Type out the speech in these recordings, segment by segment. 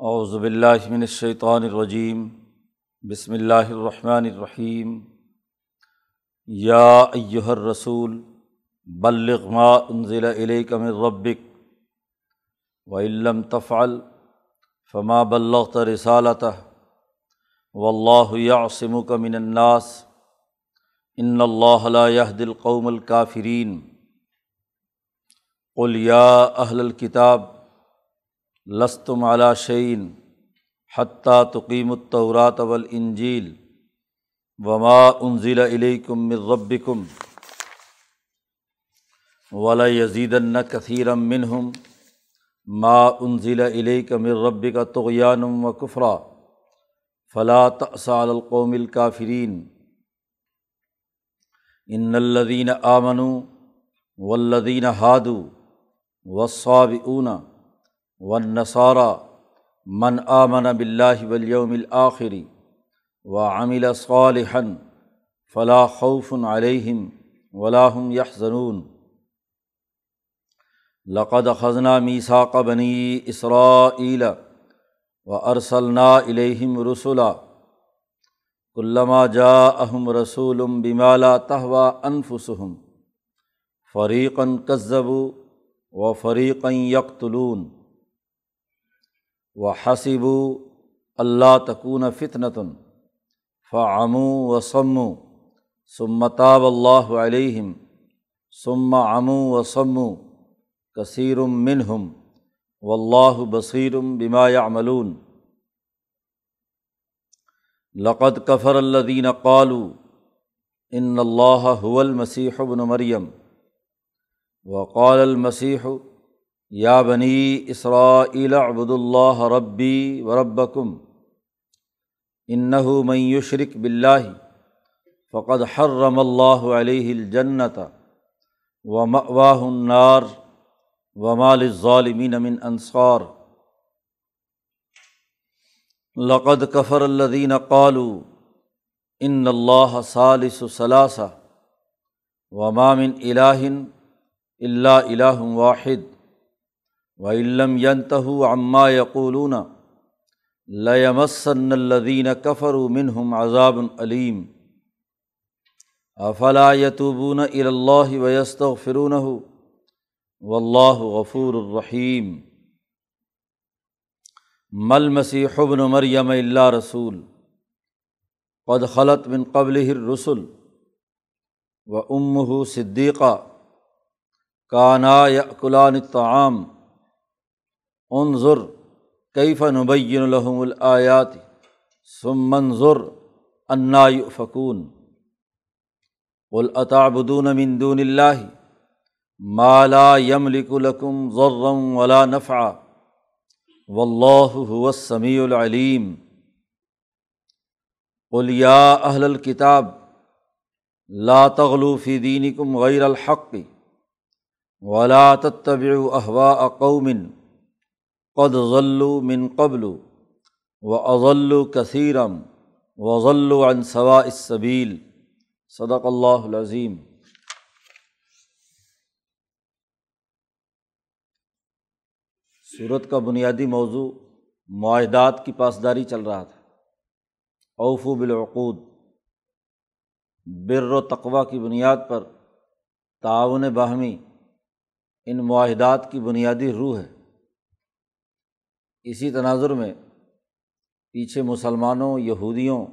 اعوذ باللہ من الشیطان الرجیم، بسم اللہ الرحمن الرحیم۔ یا ایہا الرسول، بلغ ما انزل الیک من ربک وإن لم تفعل فما بلغت رسالتہ واللہ یعصمک من الناس، ان اللہ لا يهدي القوم الکافرین۔ قل یا اہل الکتاب لستم علی شعین حتیٰ تقیم التورات والانجیل وما انزل الیکم من ربکم ولا یزیدن کثیرم منہم ما من ربک نصارہ من آمن بلّہ ولیوم الآخری و عامل صالحن فلاح خوف علیہم ولاحم یحضنون لقد خزنہ میساق بنی اسرائیل و ارسلنا الیہم رسولہ علامہ جا اہم رسول بمالا تہوا انفسم فریقن کذب و فریقن یکتلون و حسب اللہ تکون فتنۃن فعمو و سمو سمتاب اللہ علیہم ثم امو و سمو کثیر منہم و اللہ بصیرم بما عملون لقت کفر الدین قالو ان اللہ حول مسیح بن مریم وقال المسیح یا بنی اسرائیل عبد اللہ ربی و ربکم انَََََََََََََََََََََََََََََََََََََََََََََََََََََََََََََََََََََََََََََََََََََََََََََََََََََََََََ الجنت فقد و علم ینتہ عما یقولون لیمسن الدین کفر منہم عذاب العلیم افلا یتوبون الا ویست فرون و اللہ غفور الرحیم مل مسیح ابن مریم اللہ رسول قد خلط من قبل رسول و ام صدیقہ کانا یقلان تعام عنظر کیف نبین الحم الآیات سمنظر انا فکون الطابدون مندون اللہ مالا یم لکم ضرم ولا نفع و اللہ السمیع العلیم الیا اہل الکتاب لا تغلو فی دینکم غیر الحق ولا تتبعوا احواء قوم قد ضلوا من قبل و اضلوا کثیرم و عن سواء السبیل صدق اللہ العظیم صورت کا بنیادی موضوع معاہدات کی پاسداری چل رہا تھا۔ اوفو بالعقود، بر و تقوا کی بنیاد پر تعاون باہمی، ان معاہدات کی بنیادی روح ہے۔ اسی تناظر میں پیچھے مسلمانوں، یہودیوں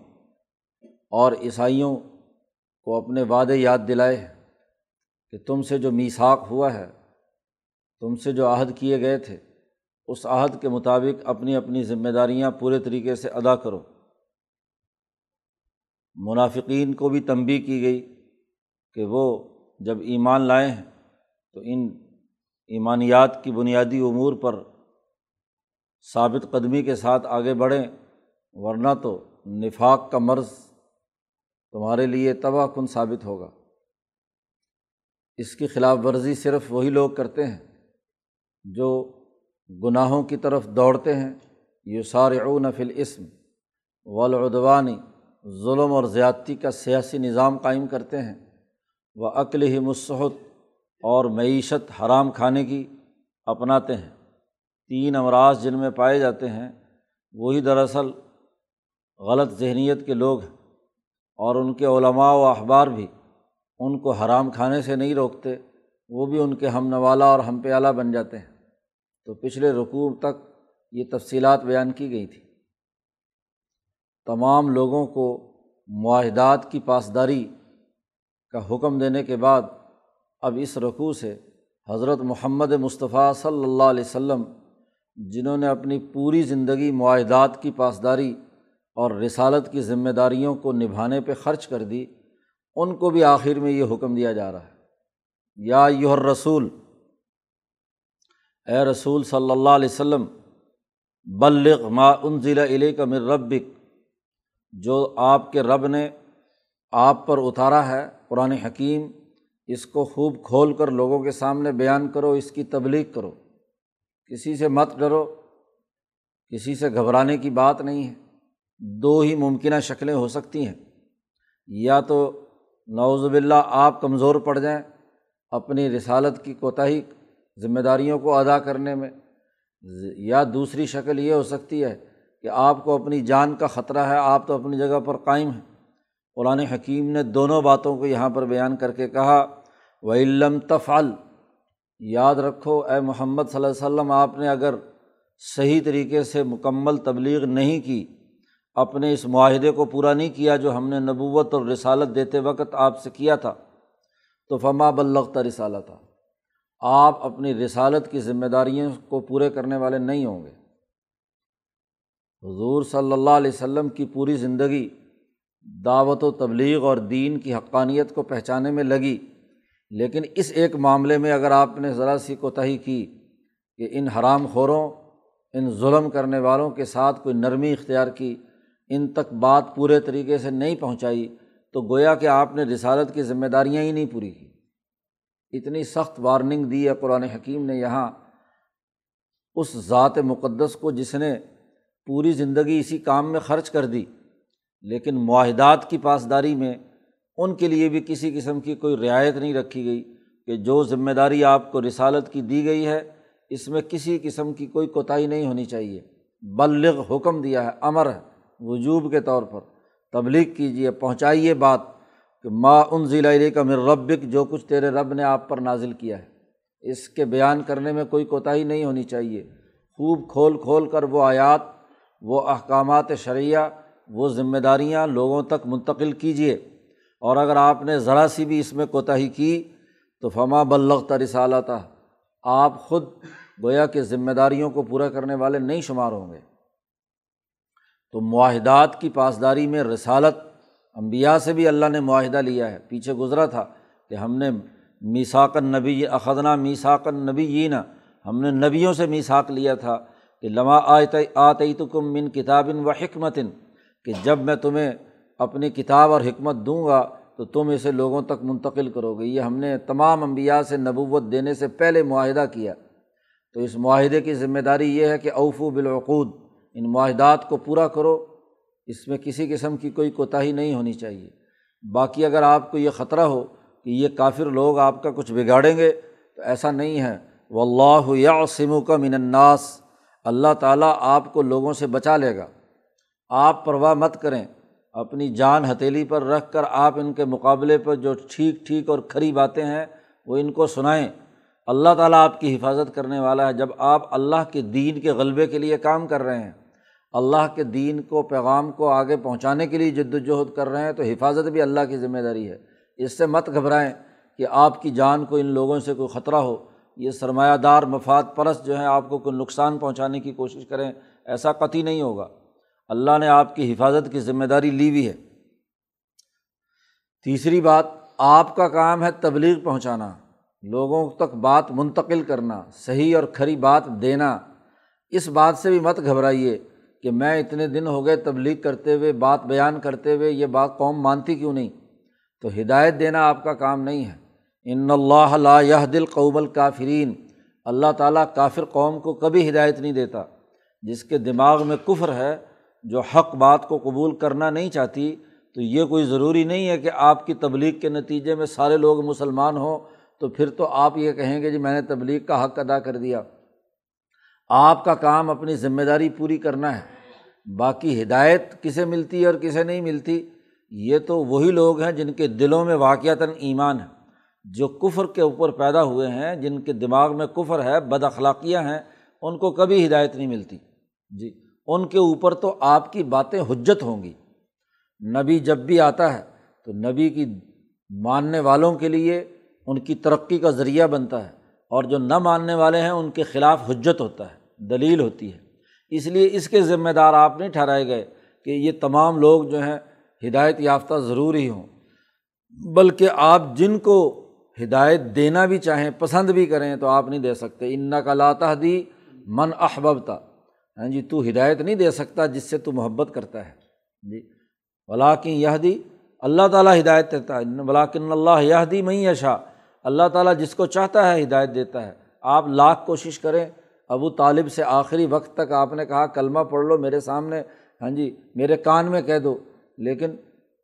اور عیسائیوں کو اپنے وعدے یاد دلائے ہیں کہ تم سے جو میساک ہوا ہے، تم سے جو عہد کیے گئے تھے، اس عہد کے مطابق اپنی اپنی ذمہ داریاں پورے طریقے سے ادا کرو۔ منافقین کو بھی تنبی کی گئی کہ وہ جب ایمان لائے ہیں تو ان ایمانیات کی بنیادی امور پر ثابت قدمی کے ساتھ آگے بڑھیں، ورنہ تو نفاق کا مرض تمہارے لیے تباہ کن ثابت ہوگا۔ اس کی خلاف ورزی صرف وہی لوگ کرتے ہیں جو گناہوں کی طرف دوڑتے ہیں۔ یہ سارے فل اسم ولادوانی ظلم اور زیادتی کا سیاسی نظام قائم کرتے ہیں۔ وہ عقل ہی مصحت اور معیشت حرام کھانے کی اپناتے ہیں۔ تین امراض جن میں پائے جاتے ہیں، وہی دراصل غلط ذہنیت کے لوگ ہیں اور ان کے علماء و اخبار بھی ان کو حرام کھانے سے نہیں روکتے، وہ بھی ان کے ہم نوالا اور ہم پیالہ بن جاتے ہیں۔ تو پچھلے رقوع تک یہ تفصیلات بیان کی گئی تھی۔ تمام لوگوں کو معاہدات کی پاسداری کا حکم دینے کے بعد اب اس رقوع سے حضرت محمد مصطفیٰ صلی اللہ علیہ و جنہوں نے اپنی پوری زندگی معاہدات کی پاسداری اور رسالت کی ذمہ داریوں کو نبھانے پہ خرچ کر دی، ان کو بھی آخر میں یہ حکم دیا جا رہا ہے۔ یا یور رسول اے رسول صلی اللہ علیہ وسلم، بلغ ما انزل علیہ کا مر ربک، جو آپ کے رب نے آپ پر اتارا ہے، قرآن حکیم، اس کو خوب کھول کر لوگوں کے سامنے بیان کرو، اس کی تبلیغ کرو۔ کسی سے مت ڈرو، کسی سے گھبرانے کی بات نہیں ہے۔ دو ہی ممکنہ شکلیں ہو سکتی ہیں۔ یا تو نوز باللہ آپ کمزور پڑ جائیں اپنی رسالت کی کوتاہی ذمہ داریوں کو ادا کرنے میں، یا دوسری شکل یہ ہو سکتی ہے کہ آپ کو اپنی جان کا خطرہ ہے، آپ تو اپنی جگہ پر قائم ہیں۔ قرآن حکیم نے دونوں باتوں کو یہاں پر بیان کر کے کہا و علم تفعل یاد رکھو، اے محمد صلی اللہ علیہ وسلم، آپ نے اگر صحیح طریقے سے مکمل تبلیغ نہیں کی، اپنے اس معاہدے کو پورا نہیں کیا جو ہم نے نبوت اور رسالت دیتے وقت آپ سے کیا تھا، تو فما بلغتا رسالہ تھا آپ اپنی رسالت کی ذمہ داریوں کو پورے کرنے والے نہیں ہوں گے۔ حضور صلی اللہ علیہ وسلم کی پوری زندگی دعوت و تبلیغ اور دین کی حقانیت کو پہچانے میں لگی۔ لیکن اس ایک معاملے میں اگر آپ نے ذرا سی کوتاہی کی کہ ان حرام خوروں، ان ظلم کرنے والوں کے ساتھ کوئی نرمی اختیار کی، ان تک بات پورے طریقے سے نہیں پہنچائی، تو گویا کہ آپ نے رسالت کی ذمہ داریاں ہی نہیں پوری کی۔ اتنی سخت وارننگ دی ہے قرآن حکیم نے یہاں۔ اس ذات مقدس کو جس نے پوری زندگی اسی کام میں خرچ کر دی، لیکن معاہدات کی پاسداری میں ان کے لیے بھی کسی قسم کی کوئی رعایت نہیں رکھی گئی کہ جو ذمہ داری آپ کو رسالت کی دی گئی ہے، اس میں کسی قسم کی کوئی کوتاہی نہیں ہونی چاہیے۔ بلغ حکم دیا ہے، امر ہے وجوب کے طور پر۔ تبلیغ کیجیے پہنچائیے بات کہ ماں ان ضلع کا مر ربک، جو کچھ تیرے رب نے آپ پر نازل کیا ہے۔ اس کے بیان کرنے میں کوئی کوتاہی نہیں ہونی چاہیے۔ خوب کھول کھول کر وہ آیات، وہ احکامات شرعیہ وہ ذمہ داریاں لوگوں تک منتقل کیجیے اور اگر آپ نے ذرا سی بھی اس میں کوتاہی کی تو فما بلغ رسالہ تھا آپ خود گویا کہ ذمہ داریوں کو پورا کرنے والے نہیں شمار ہوں گے۔ تو معاہدات کی پاسداری میں رسالت امبیا سے بھی اللہ نے معاہدہ لیا ہے۔ پیچھے گزرا تھا کہ ہم نے میساکن نبی اخدنا میساکن نبی یہ ہم نے نبیوں سے میساک لیا تھا کہ لمحہ آت آتی تو کم من کتابن و حکمتن کہ جب میں تمہیں اپنی کتاب اور حکمت دوں گا تو تم اسے لوگوں تک منتقل کرو گے۔ یہ ہم نے تمام انبیاء سے نبوت دینے سے پہلے معاہدہ کیا۔ تو اس معاہدے کی ذمہ داری یہ ہے کہ اوفو بالعقود، ان معاہدات کو پورا کرو۔ اس میں کسی قسم کی کوئی کوتاہی نہیں ہونی چاہیے۔ باقی اگر آپ کو یہ خطرہ ہو کہ یہ کافر لوگ آپ کا کچھ بگاڑیں گے، تو ایسا نہیں ہے۔ و اللہ یا کا من الناس، اللہ تعالیٰ آپ کو لوگوں سے بچا لے گا۔ آپ پرواہ مت کریں۔ اپنی جان ہتھیلی پر رکھ کر آپ ان کے مقابلے پر جو ٹھیک ٹھیک اور کھری باتیں ہیں وہ ان کو سنائیں۔ اللہ تعالیٰ آپ کی حفاظت کرنے والا ہے۔ جب آپ اللہ کے دین کے غلبے کے لیے کام کر رہے ہیں، اللہ کے دین کو، پیغام کو آگے پہنچانے کے لیے جد وجہد کر رہے ہیں، تو حفاظت بھی اللہ کی ذمہ داری ہے۔ اس سے مت گھبرائیں کہ آپ کی جان کو ان لوگوں سے کوئی خطرہ ہو۔ یہ سرمایہ دار مفاد پرست جو ہیں، آپ کو کوئی نقصان پہنچانے کی کوشش کریں، ایسا قطعی نہیں ہوگا۔ اللہ نے آپ کی حفاظت کی ذمہ داری لی ہوئی ہے۔ تیسری بات، آپ کا کام ہے تبلیغ پہنچانا، لوگوں تک بات منتقل کرنا، صحیح اور کھری بات دینا۔ اس بات سے بھی مت گھبرائیے کہ میں اتنے دن ہو گئے تبلیغ کرتے ہوئے، بات بیان کرتے ہوئے، یہ بات قوم مانتی کیوں نہیں؟ تو ہدایت دینا آپ کا کام نہیں ہے۔ ان اللہ لا یہ دل قوبل کافرین اللہ تعالیٰ کافر قوم کو کبھی ہدایت نہیں دیتا، جس کے دماغ میں کفر ہے جو حق بات کو قبول کرنا نہیں چاہتی، تو یہ کوئی ضروری نہیں ہے کہ آپ کی تبلیغ کے نتیجے میں سارے لوگ مسلمان ہوں، تو پھر تو آپ یہ کہیں گے جی میں نے تبلیغ کا حق ادا کر دیا۔ آپ کا کام اپنی ذمہ داری پوری کرنا ہے۔ باقی ہدایت کسے ملتی ہے اور کسے نہیں ملتی، یہ تو وہی لوگ ہیں جن کے دلوں میں واقعتاً ایمان ہے۔ جو کفر کے اوپر پیدا ہوئے ہیں، جن کے دماغ میں کفر ہے، بد اخلاقیاں ہیں، ان کو کبھی ہدایت نہیں ملتی۔ جی۔ ان کے اوپر تو آپ کی باتیں حجت ہوں گی۔ نبی جب بھی آتا ہے تو نبی کی ماننے والوں کے لیے ان کی ترقی کا ذریعہ بنتا ہے اور جو نہ ماننے والے ہیں ان کے خلاف حجت ہوتا ہے، دلیل ہوتی ہے۔ اس لیے اس کے ذمہ دار آپ نہیں ٹھہرائے گئے کہ یہ تمام لوگ جو ہیں ہدایت یافتہ ضروری ہوں۔ بلکہ آپ جن کو ہدایت دینا بھی چاہیں، پسند بھی کریں تو آپ نہیں دے سکتے۔ ان کا لاتا دی من احباب تھا ہاں جی تو ہدایت نہیں دے سکتا جس سے تو محبت کرتا ہے۔ جی ولاکن یہ دی اللہ تعالیٰ ہدایت دیتا ہے۔ ولاکن اللہ یہ دی میں یشا اللہ تعالیٰ جس کو چاہتا ہے ہدایت دیتا ہے۔ آپ لاکھ کوشش کریں، ابو طالب سے آخری وقت تک آپ نے کہا، کلمہ پڑھ لو میرے سامنے۔ ہاں جی میرے کان میں کہہ دو۔ لیکن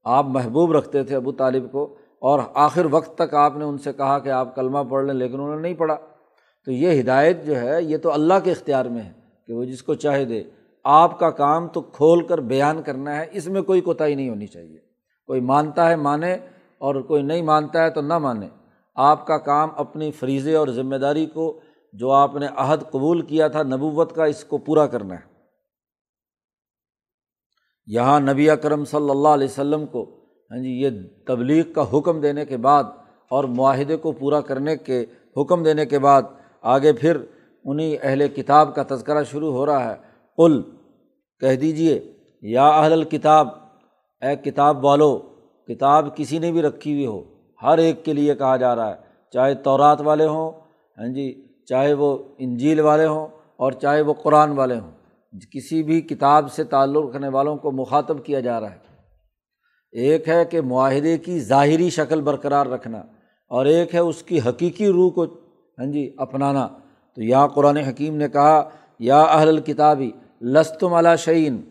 آپ محبوب رکھتے تھے ابو طالب کو، اور آخر وقت تک آپ نے ان سے کہا کہ آپ کلمہ پڑھ لیں، لیکن انہوں نے نہیں پڑھا۔ تو یہ ہدایت جو ہے، یہ تو اللہ کے اختیار میں ہے۔ کہ وہ جس کو چاہے دے۔ آپ کا کام تو کھول کر بیان کرنا ہے، اس میں کوئی کوتاہی نہیں ہونی چاہیے۔ کوئی مانتا ہے مانے اور کوئی نہیں مانتا ہے تو نہ مانے۔ آپ کا کام اپنی فریضے اور ذمہ داری کو جو آپ نے عہد قبول کیا تھا نبوت کا، اس کو پورا کرنا ہے۔ یہاں نبی اکرم صلی اللہ علیہ وسلم کو ہاں جی یہ تبلیغ کا حکم دینے کے بعد اور معاہدے کو پورا کرنے کے حکم دینے کے بعد آگے پھر انہیں اہل کتاب کا تذکرہ شروع ہو رہا ہے۔ قل، کہہ دیجیے یا اہل الکتاب، اے کتاب والو، کتاب کسی نے بھی رکھی ہوئی ہو، ہر ایک کے لیے کہا جا رہا ہے۔ چاہے تورات والے ہوں ہاں جی چاہے وہ انجیل والے ہوں، اور چاہے وہ قرآن والے ہوں، کسی بھی کتاب سے تعلق رکھنے والوں کو مخاطب کیا جا رہا ہے۔ ایک ہے کہ معاہدے کی ظاہری شکل برقرار رکھنا، اور ایک ہے اس کی حقیقی روح کو ہاں جی اپنانا۔ تو یا قرآن حکیم نے کہا، یا اہل الکتابی لستم علا شعین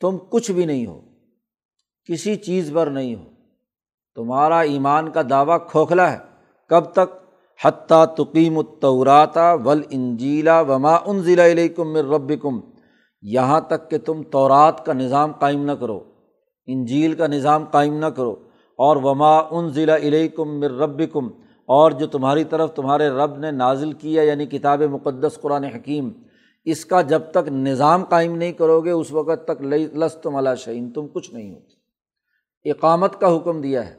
تم کچھ بھی نہیں ہو، کسی چیز پر نہیں ہو۔ تمہارا ایمان کا دعویٰ کھوکھلا ہے۔ کب تک؟ حتیٰ تقیم الطوراتا ول انجیلا وما ان ضلع علیکم رب کم یہاں تک کہ تم تورات کا نظام قائم نہ کرو، انجیل کا نظام قائم نہ کرو، اور وما ان ضلع علیکم مر رب کم اور جو تمہاری طرف تمہارے رب نے نازل کیا یعنی کتاب مقدس، قرآن حکیم، اس کا جب تک نظام قائم نہیں کرو گے، اس وقت تک لس تم اللہ شعین تم کچھ نہیں ہو اقامت کا حکم دیا ہے،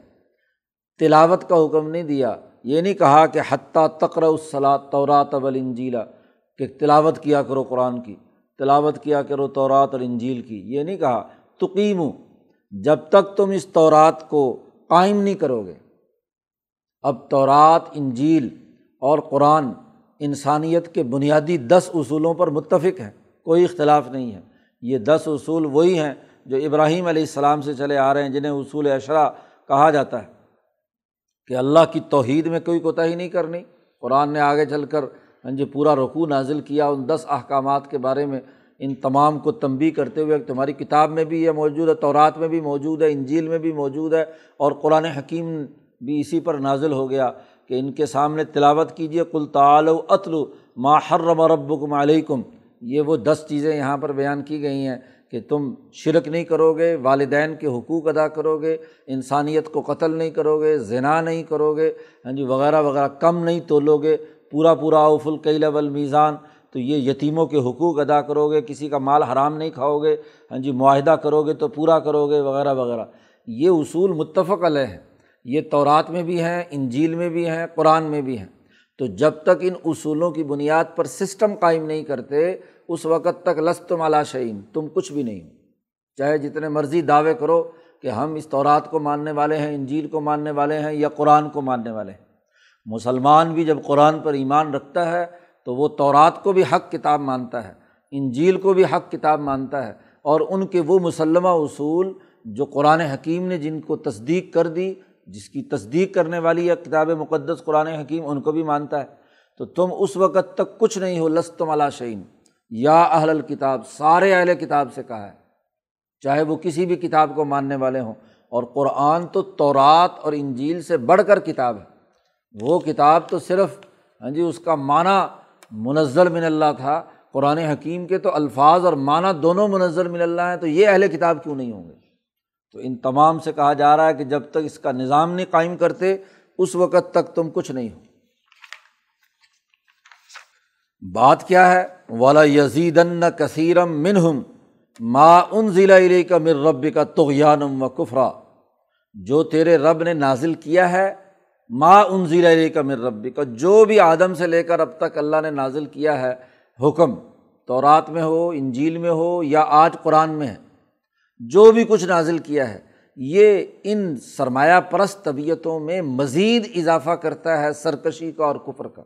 تلاوت کا حکم نہیں دیا۔ یہ نہیں کہا کہ حتیٰ تقر الصلاۃ تورات اول انجیلا کہ تلاوت کیا کرو قرآن کی، تلاوت کیا کرو تورات اور انجیل کی۔ یہ نہیں کہا۔ تقیم جب تک تم اس تورات کو قائم نہیں کرو گے اب تورات، انجیل اور قرآن انسانیت کے بنیادی دس اصولوں پر متفق ہیں، کوئی اختلاف نہیں ہے۔ یہ دس اصول وہی ہیں جو ابراہیم علیہ السلام سے چلے آ رہے ہیں، جنہیں اصول اشرا کہا جاتا ہے۔ کہ اللہ کی توحید میں کوئی کوتاہی نہیں کرنی۔ قرآن نے آگے چل کر جی پورا رقو نازل کیا، ان دس احکامات کے بارے میں ان تمام کو تنبی کرتے ہوئے تمہاری کتاب میں بھی یہ موجود ہے، تورات میں بھی موجود ہے، انجیل میں بھی موجود ہے اور قرآن حکیم بھی اسی پر نازل ہو گیا کہ ان کے سامنے تلاوت کیجیے کل تعلو اتلو ماہرم ربکم علیکم یہ وہ دس چیزیں یہاں پر بیان کی گئی ہیں کہ تم شرک نہیں کرو گے والدین کے حقوق ادا کرو گے انسانیت کو قتل نہیں کرو گے زنا نہیں کرو گے ہاں جی وغیرہ وغیرہ، کم نہیں تولو گے پورا پورا اوف القیل المیزان تو یہ یتیموں کے حقوق ادا کرو گے کسی کا مال حرام نہیں کھاؤ گے ہاں جی معاہدہ کرو گے تو پورا کرو گے وغیرہ وغیرہ۔ یہ اصول متفق علیہ ہیں۔ یہ تورات میں بھی ہیں، انجیل میں بھی ہیں، قرآن میں بھی ہیں۔ تو جب تک ان اصولوں کی بنیاد پر سسٹم قائم نہیں کرتے، اس وقت تک لست مالا شعین تم کچھ بھی نہیں ہو۔ چاہے جتنے مرضی دعوے کرو کہ ہم اس طورات کو ماننے والے ہیں، انجیل کو ماننے والے ہیں یا قرآن کو ماننے والے ہیں۔ مسلمان بھی جب قرآن پر ایمان رکھتا ہے، تو وہ تورات کو بھی حق کتاب مانتا ہے، انجیل کو بھی حق کتاب مانتا ہے۔ اور ان کے وہ مسلمہ اصول جو قرآن حکیم نے جن کو تصدیق کر دی جس کی تصدیق کرنے والی ہے کتاب مقدس قرآن حکیم ان کو بھی مانتا ہے، تو تم اس وقت تک کچھ نہیں ہو، لستم علا شعین یا اہل الکتاب، سارے اہل کتاب سے کہا ہے۔ چاہے وہ کسی بھی کتاب کو ماننے والے ہوں۔ اور قرآن تو تورات اور انجیل سے بڑھ کر کتاب ہے۔ وہ کتاب تو صرف ہاں جی اس کا معنی منزل من اللہ تھا۔ قرآن حکیم کے تو الفاظ اور معنی دونوں منظر مل اللہ ہیں، تو یہ اہل کتاب کیوں نہیں ہوں گے؟ تو ان تمام سے کہا جا رہا ہے کہ جب تک اس کا نظام نہیں قائم کرتے، اس وقت تک تم کچھ نہیں ہو۔ بات کیا ہے؟ والا یزید کثیرم منہم ما ان ضلع علیہ کا مر رب کا تغیانم و کفرا جو تیرے رب نے نازل کیا ہے، ما ان ضلع علیہ کا مر ربی کا جو بھی آدم سے لے کر اب تک اللہ نے نازل کیا ہے، حکم تو رات میں ہو، انجیل میں ہو یا آج قرآن میں ہے۔ جو بھی کچھ نازل کیا ہے، یہ ان سرمایہ پرست طبیعتوں میں مزید اضافہ کرتا ہے سرکشی کا اور کفر کا۔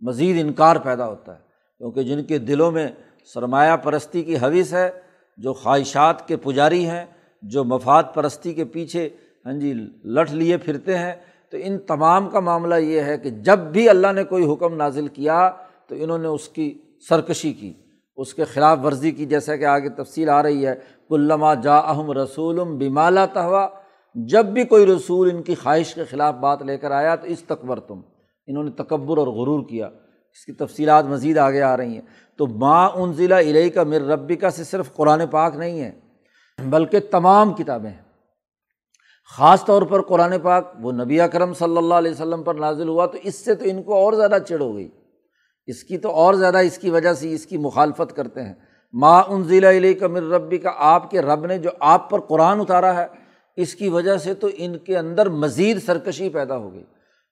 مزید انکار پیدا ہوتا ہے، کیونکہ جن کے دلوں میں سرمایہ پرستی کی حوث ہے، جو خواہشات کے پجاری ہیں، جو مفاد پرستی کے پیچھے ہاں جی لٹ لیے پھرتے ہیں، تو ان تمام کا معاملہ یہ ہے کہ جب بھی اللہ نے کوئی حکم نازل کیا، تو انہوں نے اس کی سرکشی کی۔ اس کے خلاف ورزی کی، جیسا کہ آگے تفصیل آ رہی ہے، کلّما جا اہم رسول بمالا تہوا جب بھی کوئی رسول ان کی خواہش کے خلاف بات لے کر آیا تو اس تکبر تم انہوں نے تکبر اور غرور کیا۔ اس کی تفصیلات مزید آگے آ رہی ہیں۔ تو ماں ان ضلع علیہ کا مر ربی کا سے صرف قرآن پاک نہیں ہے، بلکہ تمام کتابیں ہیں۔ خاص طور پر قرآن پاک، وہ نبی اکرم صلی اللہ علیہ وسلم پر نازل ہوا تو اس سے تو ان کو اور زیادہ چڑ ہو گئی۔ اس کی تو اور زیادہ اس کی وجہ سے اس کی مخالفت کرتے ہیں۔ ماں ان ضلع علیہ کا مر ربی کا آپ کے رب نے جو آپ پر قرآن اتارا ہے، اس کی وجہ سے تو ان کے اندر مزید سرکشی پیدا ہو گئی۔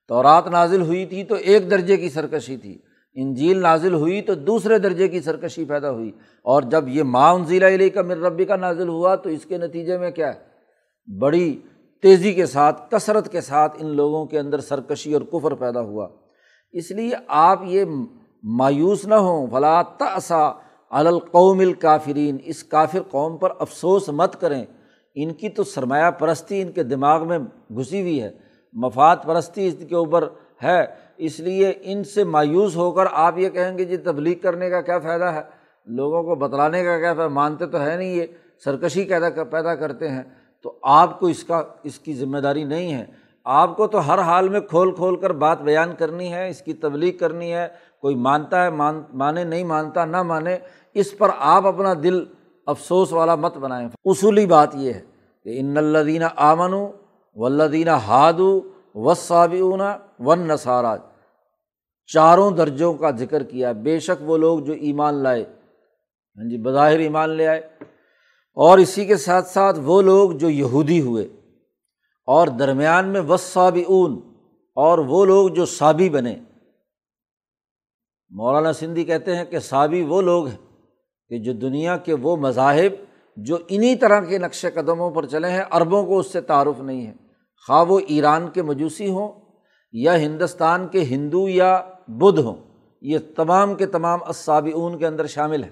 تو رات نازل ہوئی تھی تو ایک درجے کی سرکشی تھی۔ انجیل نازل ہوئی تو دوسرے درجے کی سرکشی پیدا ہوئی۔ اور جب یہ ماں ضلع علیہ کا مر ربی کا نازل ہوا تو اس کے نتیجے میں کیا ہے؟ بڑی تیزی کے ساتھ، کثرت کے ساتھ ان لوگوں کے اندر سرکشی اور کفر پیدا ہوا۔ اس لیے آپ یہ مایوس نہ ہوں فلا تسا القوم الکافرین۔ اس کافر قوم پر افسوس مت کریں۔ ان کی تو سرمایہ پرستی ان کے دماغ میں گھسی ہوئی ہے، مفاد پرستی اس کے اوپر ہے۔ اس لیے ان سے مایوس ہو کر آپ یہ کہیں گے جی تبلیغ کرنے کا کیا فائدہ ہے؟ لوگوں کو بتلانے کا کیا فائدہ؟ مانتے تو ہے نہیں یہ، سرکشی پیدا پیدا کرتے ہیں۔ تو آپ کو اس کا، اس کی ذمہ داری نہیں ہے۔ آپ کو تو ہر حال میں کھول کھول کر بات بیان کرنی ہے، اس کی تبلیغ کرنی ہے۔ کوئی مانتا ہے، مان، مانے، نہیں مانتا، نہ مانے، اس پر آپ اپنا دل افسوس والا مت بنائیں۔ اصولی بات یہ ہے کہ ان الدینہ آمن ولدینہ ہادو و صابعون ون نصارہ چاروں درجوں کا ذکر کیا۔ بے شک وہ لوگ جو ایمان لائے۔ ہاں جی بظاہر ایمان لے آئے۔ اور اسی کے ساتھ ساتھ وہ لوگ جو یہودی ہوئے۔ اور درمیان میں وصابی اون اور وہ لوگ جو صابی بنے۔ مولانا سندھی کہتے ہیں کہ صابی وہ لوگ ہیں کہ جو دنیا کے وہ مذاہب جو انہیں طرح کے نقش قدموں پر چلے ہیں، عربوں کو اس سے تعارف نہیں ہے۔ خواہ وہ ایران کے مجوسی ہوں یا ہندوستان کے ہندو یا بدھ ہوں، یہ تمام کے تمام اسابی کے اندر شامل ہیں۔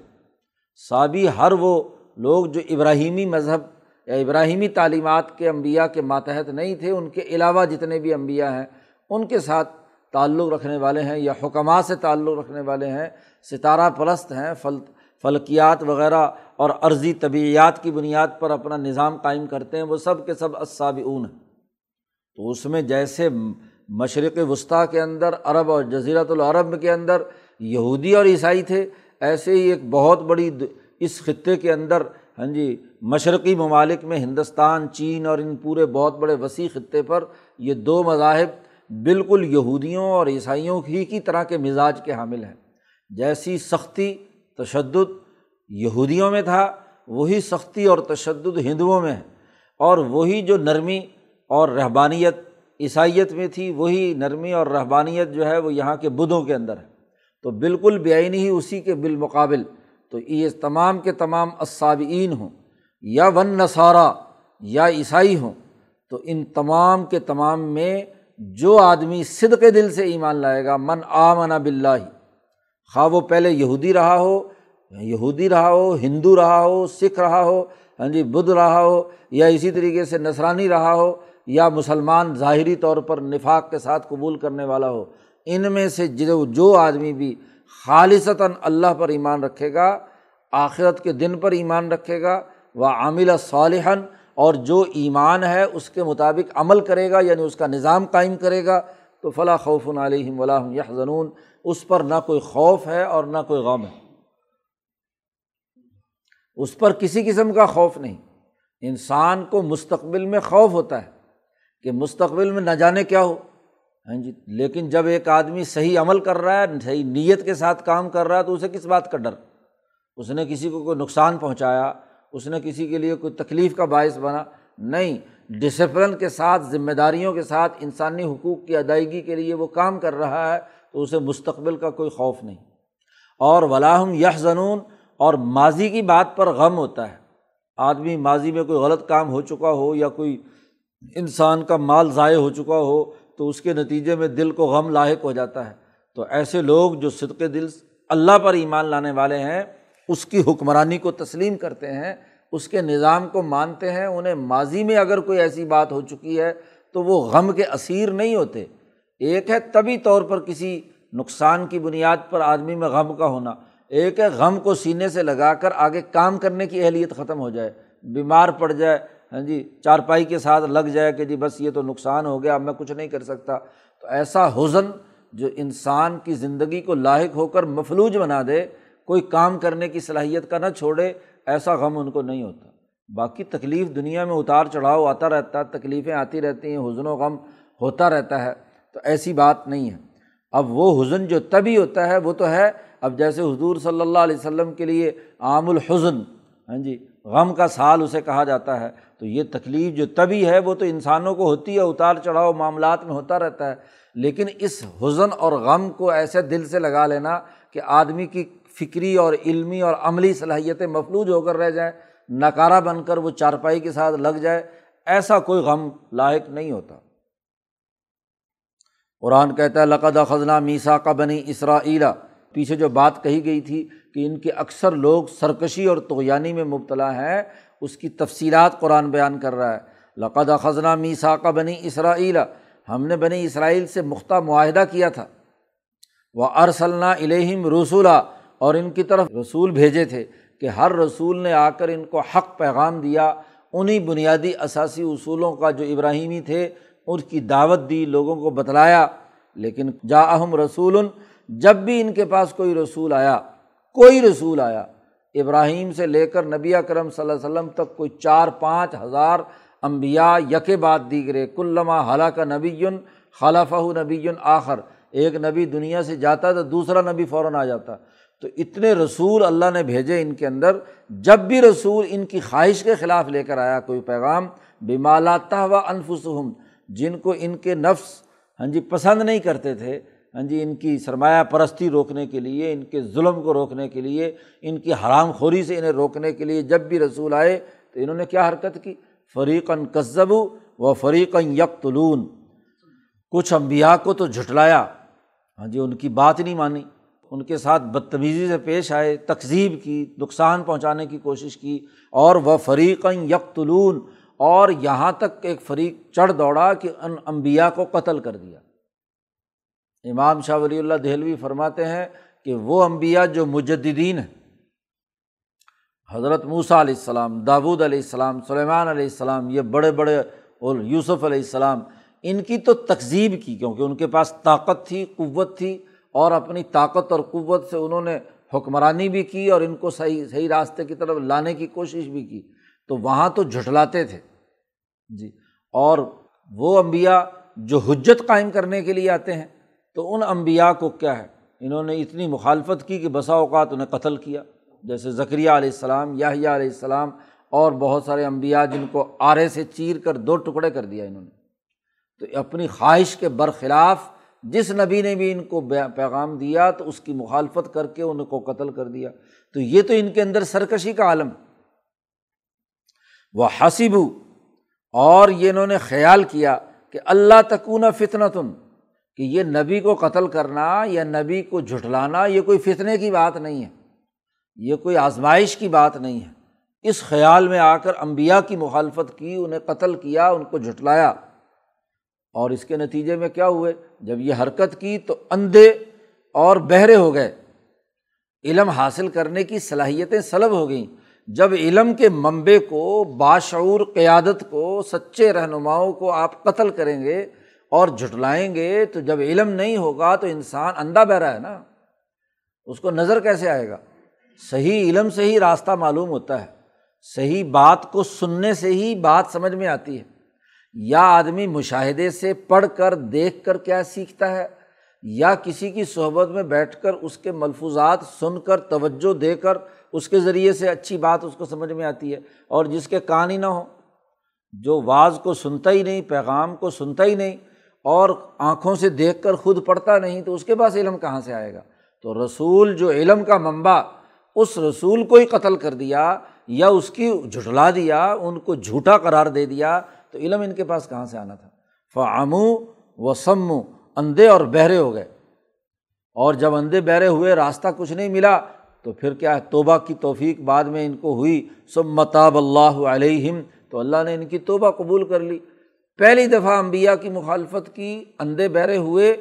صابی ہر وہ لوگ جو ابراہیمی مذہب یا ابراہیمی تعلیمات کے انبیاء کے ماتحت نہیں تھے، ان کے علاوہ جتنے بھی انبیاء ہیں، ان کے ساتھ تعلق رکھنے والے ہیں یا حکمہ سے تعلق رکھنے والے ہیں، ستارہ پرست ہیں، فل، فلکیات وغیرہ اور عرضی طبیعیات کی بنیاد پر اپنا نظام قائم کرتے ہیں، وہ سب کے سب اساب اون ہیں۔ تو اس میں جیسے مشرق وسطیٰ کے اندر، عرب اور جزیرت العرب کے اندر یہودی اور عیسائی تھے، ایسے ہی ایک بہت بڑی اس خطے کے اندر ہاں جی مشرقی ممالک میں ہندوستان، چین اور ان پورے بہت بڑے وسیع خطے پر یہ دو مذاہب بالکل یہودیوں اور عیسائیوں ہی کی طرح کے مزاج کے حامل ہیں۔ جیسی سختی تشدد یہودیوں میں تھا، وہی سختی اور تشدد ہندوؤں میں ہے۔ اور وہی جو نرمی اور رہبانیت عیسائیت میں تھی، وہی نرمی اور رہبانیت جو ہے وہ یہاں کے بدھوں کے اندر ہے۔ تو بالکل بے آئینی ہی اسی کے بالمقابل۔ تو یہ تمام کے تمام اسابعین ہوں، یا ون نصارہ یا عیسائی ہوں، تو ان تمام کے تمام میں جو آدمی صدق دل سے ایمان لائے گا، من آ منا بلّہ خواہ وہ پہلے یہودی رہا ہو، یہودی رہا ہو، ہندو رہا ہو، سکھ رہا ہو ہاں جی بدھ رہا ہو، یا اسی طریقے سے نسرانی رہا ہو، یا مسلمان ظاہری طور پر نفاق کے ساتھ قبول کرنے والا ہو، ان میں سے جو جو آدمی بھی خالصتاً اللہ پر ایمان رکھے گا، آخرت کے دن پر ایمان رکھے گا وہ عامل صالحن اور جو ایمان ہے اس کے مطابق عمل کرے گا یعنی اس کا نظام قائم کرے گا، تو فلاں خوف علیہم ولاحم یا اس پر نہ کوئی خوف ہے اور نہ کوئی غم ہے۔ اس پر کسی قسم کا خوف نہیں۔ انسان کو مستقبل میں خوف ہوتا ہے کہ مستقبل میں نہ جانے کیا ہو۔ ہاں جی لیکن جب ایک آدمی صحیح عمل کر رہا ہے، صحیح نیت کے ساتھ کام کر رہا ہے، تو اسے کس بات کا ڈر؟ اس نے کسی کو کوئی نقصان پہنچایا۔ اس نے کسی کے لیے کوئی تکلیف کا باعث بنا۔ نہیں ڈسپلن کے ساتھ، ذمہ داریوں کے ساتھ انسانی حقوق کی ادائیگی کے لیے وہ کام کر رہا ہے تو اسے مستقبل کا کوئی خوف نہیں۔ اور ولاحم یہ زنون اور ماضی کی بات پر غم ہوتا ہے۔ آدمی ماضی میں کوئی غلط کام ہو چکا ہو یا کوئی انسان کا مال ضائع ہو چکا ہو تو اس کے نتیجے میں دل کو غم لاحق ہو جاتا ہے۔ تو ایسے لوگ جو صدق دل اللہ پر ایمان لانے والے ہیں اس کی حکمرانی کو تسلیم کرتے ہیں، اس کے نظام کو مانتے ہیں، انہیں ماضی میں اگر کوئی ایسی بات ہو چکی ہے تو وہ غم کے اسیر نہیں ہوتے۔ ایک ہے طبی طور پر کسی نقصان کی بنیاد پر آدمی میں غم کا ہونا، ایک ہے غم کو سینے سے لگا کر آگے کام کرنے کی اہلیت ختم ہو جائے، بیمار پڑ جائے ہاں جی چارپائی کے ساتھ لگ جائے کہ جی بس یہ تو نقصان ہو گیا، اب میں کچھ نہیں کر سکتا۔ تو ایسا حزن جو انسان کی زندگی کو لاحق ہو کر مفلوج بنا دے کوئی کام کرنے کی صلاحیت کا نہ چھوڑے، ایسا غم ان کو نہیں ہوتا۔ باقی تکلیف دنیا میں اتار چڑھاؤ آتا رہتا ہے تکلیفیں آتی رہتی ہیں، حزن و غم ہوتا رہتا ہے، تو ایسی بات نہیں ہے۔ اب وہ حزن جو تبھی ہوتا ہے، وہ تو ہے۔ اب جیسے حضور صلی اللہ علیہ وسلم کے لیے عام الحزن ہاں جی غم کا سال اسے کہا جاتا ہے، تو یہ تکلیف جو تبھی ہے، وہ تو انسانوں کو ہوتی ہے، اتار چڑھاؤ معاملات میں ہوتا رہتا ہے۔ لیکن اس حزن اور غم کو ایسے دل سے لگا لینا کہ آدمی کی فکری اور علمی اور عملی صلاحیتیں مفلوج ہو کر رہ جائیں نکارہ بن کر وہ چارپائی کے ساتھ لگ جائے، ایسا کوئی غم لاحق نہیں ہوتا۔ قرآن کہتا ہے، لقد خزنہ میسا کا بنی اسرا پیچھے جو بات کہی گئی تھی کہ ان کے اکثر لوگ سرکشی اور توغیانی میں مبتلا ہیں، اس کی تفصیلات قرآن بیان کر رہا ہے۔ لقد خزنہ میسا کا بنی اسرا ہم نے بنی اسرائیل سے مختہ معاہدہ کیا تھا۔ وہ ارسلنا الہم رسولہ اور ان کی طرف رسول بھیجے تھے کہ ہر رسول نے آ کر ان کو حق پیغام دیا انہیں بنیادی اثاثی اصولوں کا جو ابراہیمی تھے، ان کی دعوت دی، لوگوں کو بتلایا۔ لیکن جا اہم رسول جب بھی ان کے پاس کوئی رسول آیا، کوئی رسول آیا، ابراہیم سے لے کر نبی کرم صلی اللہ علیہ وسلم تک کوئی چار پانچ ہزار امبیا یک بات دیگرے۔ کلّما حالہ کا نبی خلافہ نبی آخر۔ ایک نبی دنیا سے جاتا تو دوسرا نبی فوراً آ جاتا۔ تو اتنے رسول اللہ نے بھیجے ان کے اندر، جب بھی رسول ان کی خواہش کے خلاف لے کر آیا کوئی پیغام بیمالاتا و انفسم جن کو ان کے نفس ہاں جی پسند نہیں کرتے تھے ہاں جی ان کی سرمایہ پرستی روکنے کے لیے، ان کے ظلم کو روکنے کے لیے، ان کی حرام خوری سے انہیں روکنے کے لیے جب بھی رسول آئے تو انہوں نے کیا حرکت کی؟ فریقاً کذب و فریقاً یکتلون کچھ امبیا کو تو جھٹلایا ہاں جی ان کی بات نہیں مانی۔ ان کے ساتھ بدتمیزی سے پیش آئے تقزیب کی، نقصان پہنچانے کی کوشش کی اور وہ فریقیں یکتلون اور یہاں تک ایک فریق چڑھ دوڑا کہ ان امبیا کو قتل کر دیا۔ امام شاہ ولی اللہ دہلوی فرماتے ہیں کہ وہ امبیا جو مجدین ہیں۔ حضرت موسیٰ علیہ السلام داود علیہ السلام، سلیمان علیہ السلام، یہ بڑے بڑے اور یوسف علیہ السلام، ان کی تو تقزیب کی کیونکہ ان کے پاس طاقت تھی، قوت تھی اور اپنی طاقت اور قوت سے انہوں نے حکمرانی بھی کی اور ان کو صحیح صحیح راستے کی طرف لانے کی کوشش بھی کی۔ تو وہاں تو جھٹلاتے تھے۔ جی۔ اور وہ امبیا جو حجت قائم کرنے کے لیے آتے ہیں، تو ان امبیا کو کیا ہے؟ انہوں نے اتنی مخالفت کی کہ بسا اوقات انہیں قتل کیا۔ جیسے ذکریہ علیہ السلام یاہیا علیہ السلام اور بہت سارے امبیا جن کو آرے سے چیر کر دو ٹکڑے کر دیا انہوں نے۔ تو اپنی خواہش کے برخلاف جس نبی نے بھی ان کو پیغام دیا تو اس کی مخالفت کر کے ان کو قتل کر دیا۔ تو یہ تو ان کے اندر سرکشی کا عالم۔ وہ حسب اور یہ انہوں نے خیال کیا کہ اللہ تکون فتن تم کہ یہ نبی کو قتل کرنا یا نبی کو جھٹلانا، یہ کوئی فتنے کی بات نہیں ہے۔ یہ کوئی آزمائش کی بات نہیں ہے۔ اس خیال میں آ کر امبیا کی مخالفت کی، انہیں قتل کیا، ان کو جھٹلایا۔ اور اس کے نتیجے میں کیا ہوئے؟ جب یہ حرکت کی تو اندھے اور بہرے ہو گئے۔ علم حاصل کرنے کی صلاحیتیں سلب ہو گئیں۔ جب علم کے منبے کو، باشعور قیادت کو، سچے رہنماؤں کو آپ قتل کریں گے اور جھٹلائیں گے، تو جب علم نہیں ہوگا تو انسان اندھا بہرا ہے نا۔ اس کو نظر کیسے آئے گا؟ صحیح علم سے ہی راستہ معلوم ہوتا ہے۔ صحیح بات کو سننے سے ہی بات سمجھ میں آتی ہے۔ یا آدمی مشاہدے سے پڑھ کر دیکھ کر کیا سیکھتا ہے یا کسی کی صحبت میں بیٹھ کر اس کے ملفوظات سن کر توجہ دے کر اس کے ذریعے سے اچھی بات اس کو سمجھ میں آتی ہے اور جس کے کان ہی نہ ہو جو بعض کو سنتا ہی نہیں، پیغام کو سنتا ہی نہیں اور آنکھوں سے دیکھ کر خود پڑھتا نہیں، تو اس کے پاس علم کہاں سے آئے گا؟ تو رسول جو علم کا منبع اس رسول کو ہی قتل کر دیا یا اس کی جھٹلا دیا، ان کو جھوٹا قرار دے دیا تو علم ان کے پاس کہاں سے آنا تھا؟ فعمو و سمو اندھے اور بہرے ہو گئے۔ اور جب اندھے بہرے ہوئے، راستہ کچھ نہیں ملا، تو پھر کیا ہے؟ توبہ کی توفیق بعد میں ان کو ہوئی۔ سب متاب اللہ علیہم، تو اللہ نے ان کی توبہ قبول کر لی۔ پہلی دفعہ امبیا کی مخالفت کی، اندھے بہرے ہوئے،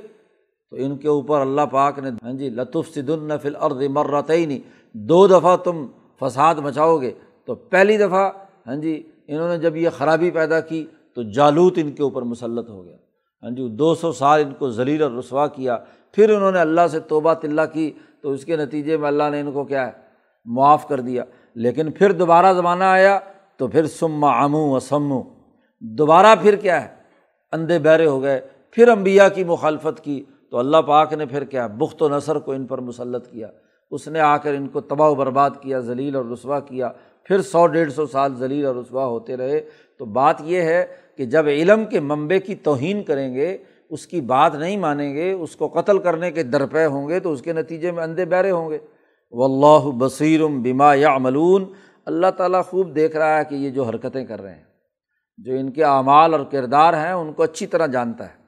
تو ان کے اوپر اللہ پاک نے ہاں جی لطف صدنفل عرض مرتعی نہیں دو دفعہ تم فساد مچاؤ گے۔ تو پہلی دفعہ ہاں جی انہوں نے جب یہ خرابی پیدا کی تو جالوت ان کے اوپر مسلط ہو گیا۔ ہاں جی دو سو سال ان کو ذلیل اور رسوا کیا، پھر انہوں نے اللہ سے توبہ طلّہ کی تو اس کے نتیجے میں اللہ نے ان کو کیا ہے، معاف کر دیا۔ لیکن پھر دوبارہ زمانہ آیا تو پھر سما آموں و سموں دوبارہ پھر کیا ہے؟ اندھے بہرے ہو گئے۔ پھر امبیا کی مخالفت کی تو اللہ پاک نے پھر کیا بخت و نثر کو ان پر مسلط کیا۔ اس نے آ کر ان کو تباہ و برباد کیا، ذلیل اور رسوا کیا۔ پھر سو ڈیڑھ سو سال ذلیل اور رسوا ہوتے رہے۔ تو بات یہ ہے کہ جب علم کے منبے کی توہین کریں گے، اس کی بات نہیں مانیں گے، اس کو قتل کرنے کے درپے ہوں گے، تو اس کے نتیجے میں اندھے بہرے ہوں گے۔ و اللہ بصیرم بما یا ملون اللہ تعالیٰ خوب دیکھ رہا ہے کہ یہ جو حرکتیں کر رہے ہیں، جو ان کے اعمال اور کردار ہیں، ان کو اچھی طرح جانتا ہے۔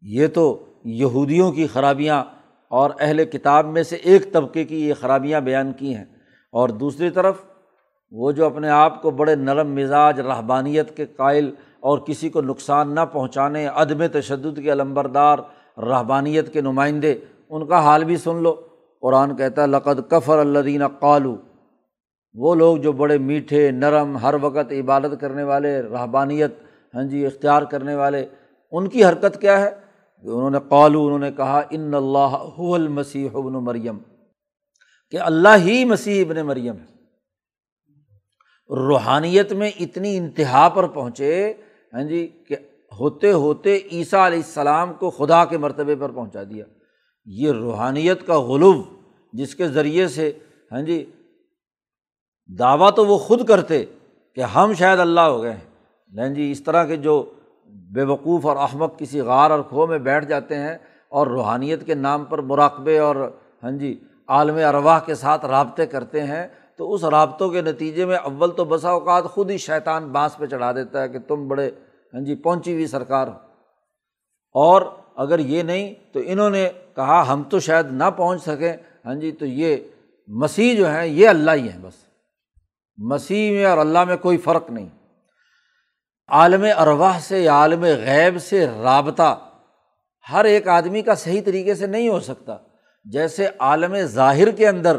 یہ تو یہودیوں کی خرابیاں اور اہل کتاب میں سے ایک طبقے کی یہ خرابیاں بیان کی ہیں۔ اور دوسری طرف، وہ جو اپنے آپ کو بڑے نرم مزاج رحبانیت کے قائل اور کسی کو نقصان نہ پہنچانے، عدم تشدد کے علمبردار رحبانیت کے نمائندے، ان کا حال بھی سن لو۔ قرآن کہتا ہے، لقد کفر الدین قالو وہ لوگ جو بڑے میٹھے، نرم، ہر وقت عبادت کرنے والے رحبانیت ہاں جی اختیار کرنے والے، ان کی حرکت کیا ہے؟ انہوں نے قالو انہوں نے کہا، ان اللہ المسیح ابن مریم. کہ اللہ ہی مسیح ابن مریم ہے۔ روحانیت میں اتنی انتہا پر پہنچے ہاں جی کہ ہوتے ہوتے عیسیٰ علیہ السلام کو خدا کے مرتبے پر پہنچا دیا۔ یہ روحانیت کا غلوب جس کے ذریعے سے ہاں جی دعویٰ تو وہ خود کرتے کہ ہم شاید اللہ ہو گئے ہیں۔ ہاں جی اس طرح کے جو بے وقوف اور احمد کسی غار اور کھو میں بیٹھ جاتے ہیں اور روحانیت کے نام پر مراقبے اور ہاں جی عالم ارواح کے ساتھ رابطے کرتے ہیں، تو اس رابطوں کے نتیجے میں اول تو بسا اوقات خود ہی شیطان بانس پہ چڑھا دیتا ہے کہ تم بڑے ہاں جی پہنچی ہوئی سرکار ہو۔ اور اگر یہ نہیں تو انہوں نے کہا ہم تو شاید نہ پہنچ سکیں۔ ہاں جی تو یہ مسیح جو ہیں، یہ اللہ ہی ہیں بس۔ مسیح میں اور اللہ میں کوئی فرق نہیں۔ عالم ارواح سے یا عالم غیب سے رابطہ ہر ایک آدمی کا صحیح طریقے سے نہیں ہو سکتا۔ جیسے عالم ظاہر کے اندر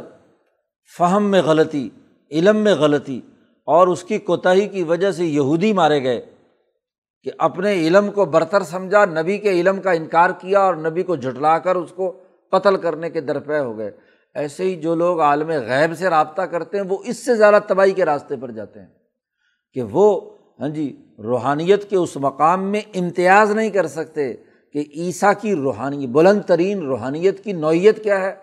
فہم میں غلطی، علم میں غلطی اور اس کی کوتاہی کی وجہ سے یہودی مارے گئے کہ اپنے علم کو برتر سمجھا، نبی کے علم کا انکار کیا اور نبی کو جھٹلا کر اس کو قتل کرنے کے درپے ہو گئے۔ ایسے ہی جو لوگ عالم غیب سے رابطہ کرتے ہیں، وہ اس سے زیادہ تباہی کے راستے پر جاتے ہیں کہ وہ ہاں جی روحانیت کے اس مقام میں امتیاز نہیں کر سکتے کہ عیسیٰ کی روحانی، بلند ترین روحانیت کی نوعیت کیا ہے۔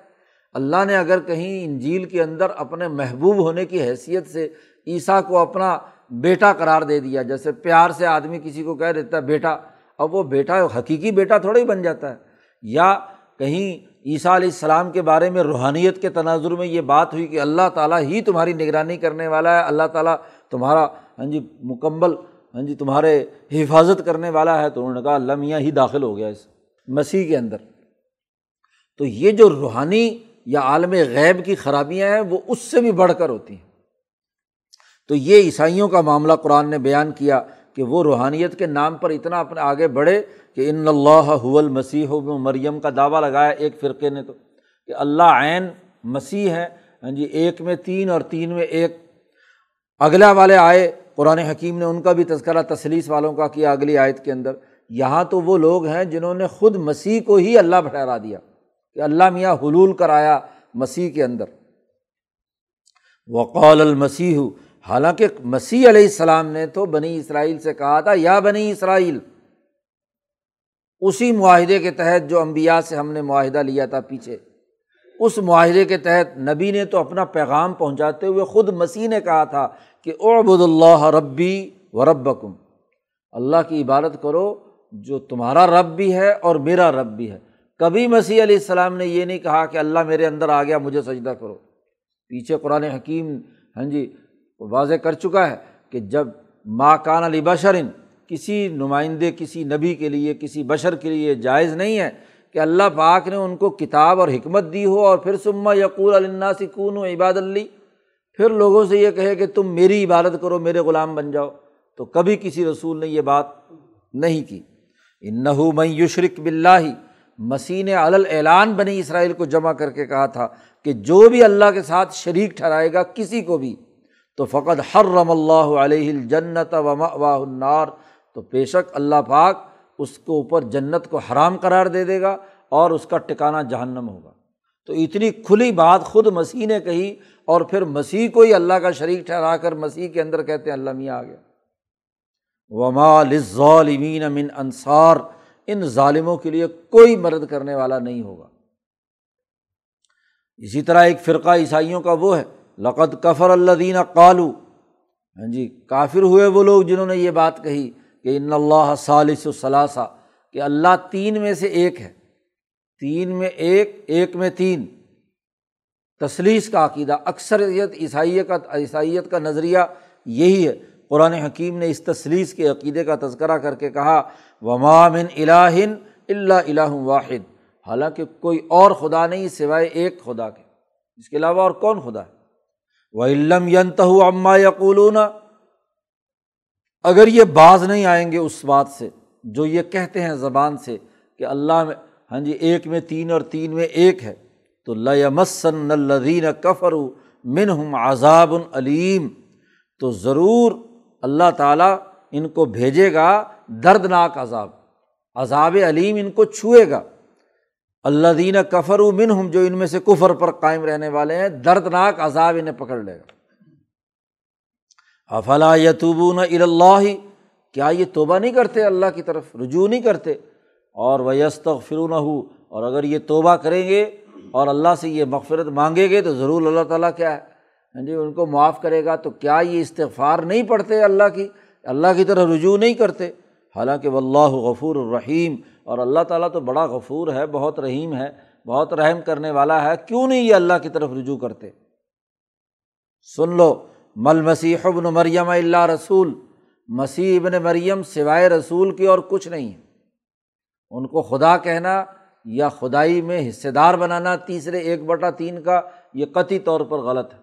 اللہ نے اگر کہیں انجیل کے اندر اپنے محبوب ہونے کی حیثیت سے عیسیٰ کو اپنا بیٹا قرار دے دیا، جیسے پیار سے آدمی کسی کو کہہ دیتا ہے بیٹا، اب وہ بیٹا حقیقی بیٹا تھوڑا ہی بن جاتا ہے۔ یا کہیں عیسیٰ علیہ السلام کے بارے میں روحانیت کے تناظر میں یہ بات ہوئی کہ اللہ تعالیٰ ہی تمہاری نگرانی کرنے والا ہے، اللہ تعالیٰ تمہارا ہاں جی مکمل ہاں جی تمہارے حفاظت کرنے والا ہے۔ تو انہوں نے کہا، اللہ میاں ہی داخل ہو گیا اس مسیح کے اندر۔ تو یہ جو روحانی یا عالم غیب کی خرابیاں ہیں، وہ اس سے بھی بڑھ کر ہوتی ہیں۔ تو یہ عیسائیوں کا معاملہ قرآن نے بیان کیا۔ کہ وہ روحانیت کے نام پر اتنا اپنے آگے بڑھے کہ ان اللہ حول مسیح و مریم کا دعویٰ لگایا ایک فرقے نے تو کہ اللہ عین مسیح ہے ہاں جی ایک میں تین اور تین میں ایک۔ اگلا والے آئے، قرآن حکیم نے ان کا بھی تذکرہ تسلیس والوں کا کیا اگلی آیت کے اندر۔ یہاں تو وہ لوگ ہیں جنہوں نے خود مسیح کو ہی اللہ ٹھہرا دیا، کہ اللہ میاں حلول کرایا مسیح کے اندر۔ وقال المسیح حالانکہ مسیح علیہ السلام نے تو بنی اسرائیل سے کہا تھا، یا بنی اسرائیل، اسی معاہدے کے تحت جو امبیا سے ہم نے معاہدہ لیا تھا پیچھے، اس معاہدے کے تحت نبی نے تو اپنا پیغام پہنچاتے ہوئے خود مسیح نے کہا تھا کہ عبد اللہ ربی و ربکم، اللہ کی عبادت کرو جو تمہارا رب بھی ہے اور میرا رب بھی ہے۔ کبھی مسیح علیہ السلام نے یہ نہیں کہا کہ اللہ میرے اندر آ گیا، مجھے سجدہ کرو۔ پیچھے قرآن حکیم ہاں جی واضح کر چکا ہے کہ جب ماں کان علی بشرن، کسی نمائندے، کسی نبی کے لیے، کسی بشر کے لیے جائز نہیں ہے کہ اللہ پاک نے ان کو کتاب اور حکمت دی ہو اور پھر سما یقول اللہ سکون و عباد اللہ پھر لوگوں سے یہ کہے کہ تم میری عبادت کرو، میرے غلام بن جاؤ۔ تو کبھی کسی رسول نے یہ بات نہیں کی۔ انہو میں یشرق بلّہ مسیح نے اعلان بنی اسرائیل کو جمع کر کے کہا تھا کہ جو بھی اللہ کے ساتھ شریک ٹھہرائے گا، کسی کو بھی تو فقط ہر رم اللہ علیہ الجنت و واہ النار، تو بے شک اللہ پاک اس کو اوپر جنت کو حرام قرار دے دے گا اور اس کا ٹکانا جہنم ہوگا۔ تو اتنی کھلی بات خود مسیح نے کہی اور پھر مسیح کو ہی اللہ کا شریک ٹھہرا کر مسیح کے اندر کہتے ہیں، اللہ میاں آ گیا۔ وما لظالمین امن انصار ان ظالموں کے لیے کوئی مدد کرنے والا نہیں ہوگا۔ اسی طرح ایک فرقہ عیسائیوں کا وہ ہے لقت کفر اللہ دین قالو ہاں جی کافر ہوئے وہ لوگ جنہوں نے یہ بات کہی کہ ان اللہ صالث ثلاثہ کہ اللہ تین میں سے ایک ہے۔ تین میں ایک ایک میں تین۔ تصلیس کا عقیدہ، اکثریت عیسائی کا، عیسائیت کا نظریہ یہی ہے۔ قرآن حکیم نے اس تصلیس کے عقیدے کا تذکرہ کر کے کہا ومامن الہن اللہ الہ واحد۔ حالانکہ کوئی اور خدا نہیں سوائے ایک خدا کے۔ اس کے علاوہ اور کون خدا ہے؟ وہ علم ینت اما یقولون اگر یہ باز نہیں آئیں گے اس بات سے، جو یہ کہتے ہیں زبان سے کہ اللہ میں ہاں جی ایک میں تین اور تین میں ایک ہے، تو لمسن الدین کفر من ہم عذاب العلیم تو ضرور اللہ تعالیٰ ان کو بھیجے گا دردناک عذاب۔ عذاب علیم ان کو چھوئے گا۔ اللہ دین کفر و ہم جو ان میں سے کفر پر قائم رہنے والے ہیں، دردناک عذاب انہیں پکڑ لے گا۔ افلا یتوبون اللہ کیا یہ توبہ نہیں کرتے اللہ کی طرف؟ رجوع نہیں کرتے۔ اور ویست فرون ہو اور اگر یہ توبہ کریں گے اور اللہ سے یہ مغفرت مانگیں گے تو ضرور اللہ تعالیٰ کیا ہے؟ ہاں جی ان کو معاف کرے گا تو کیا یہ استغفار نہیں پڑھتے اللہ کی؟ اللہ کی طرح رجوع نہیں کرتے۔ حالانکہ و اللہ غفور الرحیم۔ اور اللہ تعالیٰ تو بڑا غفور ہے، بہت رحیم ہے، بہت رحم کرنے والا ہے۔ کیوں نہیں یہ اللہ کی طرف رجوع کرتے؟ سن لو، مل مسیح ابن مریم اللہ رسول۔ مسیح ابن مریم سوائے رسول کی اور کچھ نہیں۔ ہے ان کو خدا کہنا یا خدائی میں حصے دار بنانا تیسرے ایک بٹا تین کا، یہ قطعی طور پر غلط ہے۔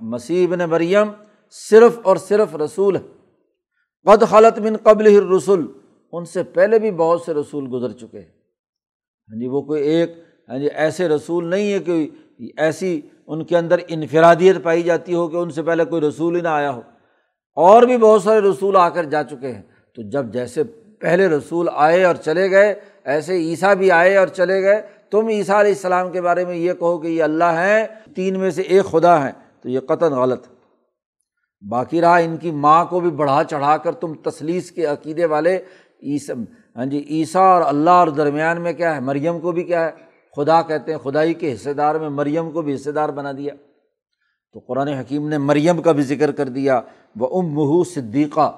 مسیح ابن مریم صرف اور صرف رسول ہے۔ قد خلط من قبل رسول ان سے پہلے بھی بہت سے رسول گزر چکے ہیں۔ ہاں جی وہ کوئی ایک ہاں جی ایسے رسول نہیں ہے کہ ایسی ان کے اندر انفرادیت پائی جاتی ہو کہ ان سے پہلے کوئی رسول ہی نہ آیا ہو۔ اور بھی بہت سارے رسول آ کر جا چکے ہیں۔ تو جب جیسے پہلے رسول آئے اور چلے گئے، ایسے عیسیٰ بھی آئے اور چلے گئے، تم عیسیٰ علیہ السلام کے بارے میں یہ کہو کہ یہ اللہ ہیں، تین میں سے ایک خدا ہیں، تو یہ قطن غلط۔ باقی رہا ان کی ماں کو بھی بڑھا چڑھا کر تم تصلیس کے عقیدے والے عیسیٰ ہاں جی عیسیٰ اور اللہ اور درمیان میں کیا ہے؟ مریم کو بھی کیا ہے؟ خدا کہتے ہیں، خدائی کے حصے دار میں مریم کو بھی حصے دار بنا دیا۔ تو قرآن حکیم نے مریم کا بھی ذکر کر دیا۔ وہ ام مہو صدیقہ۔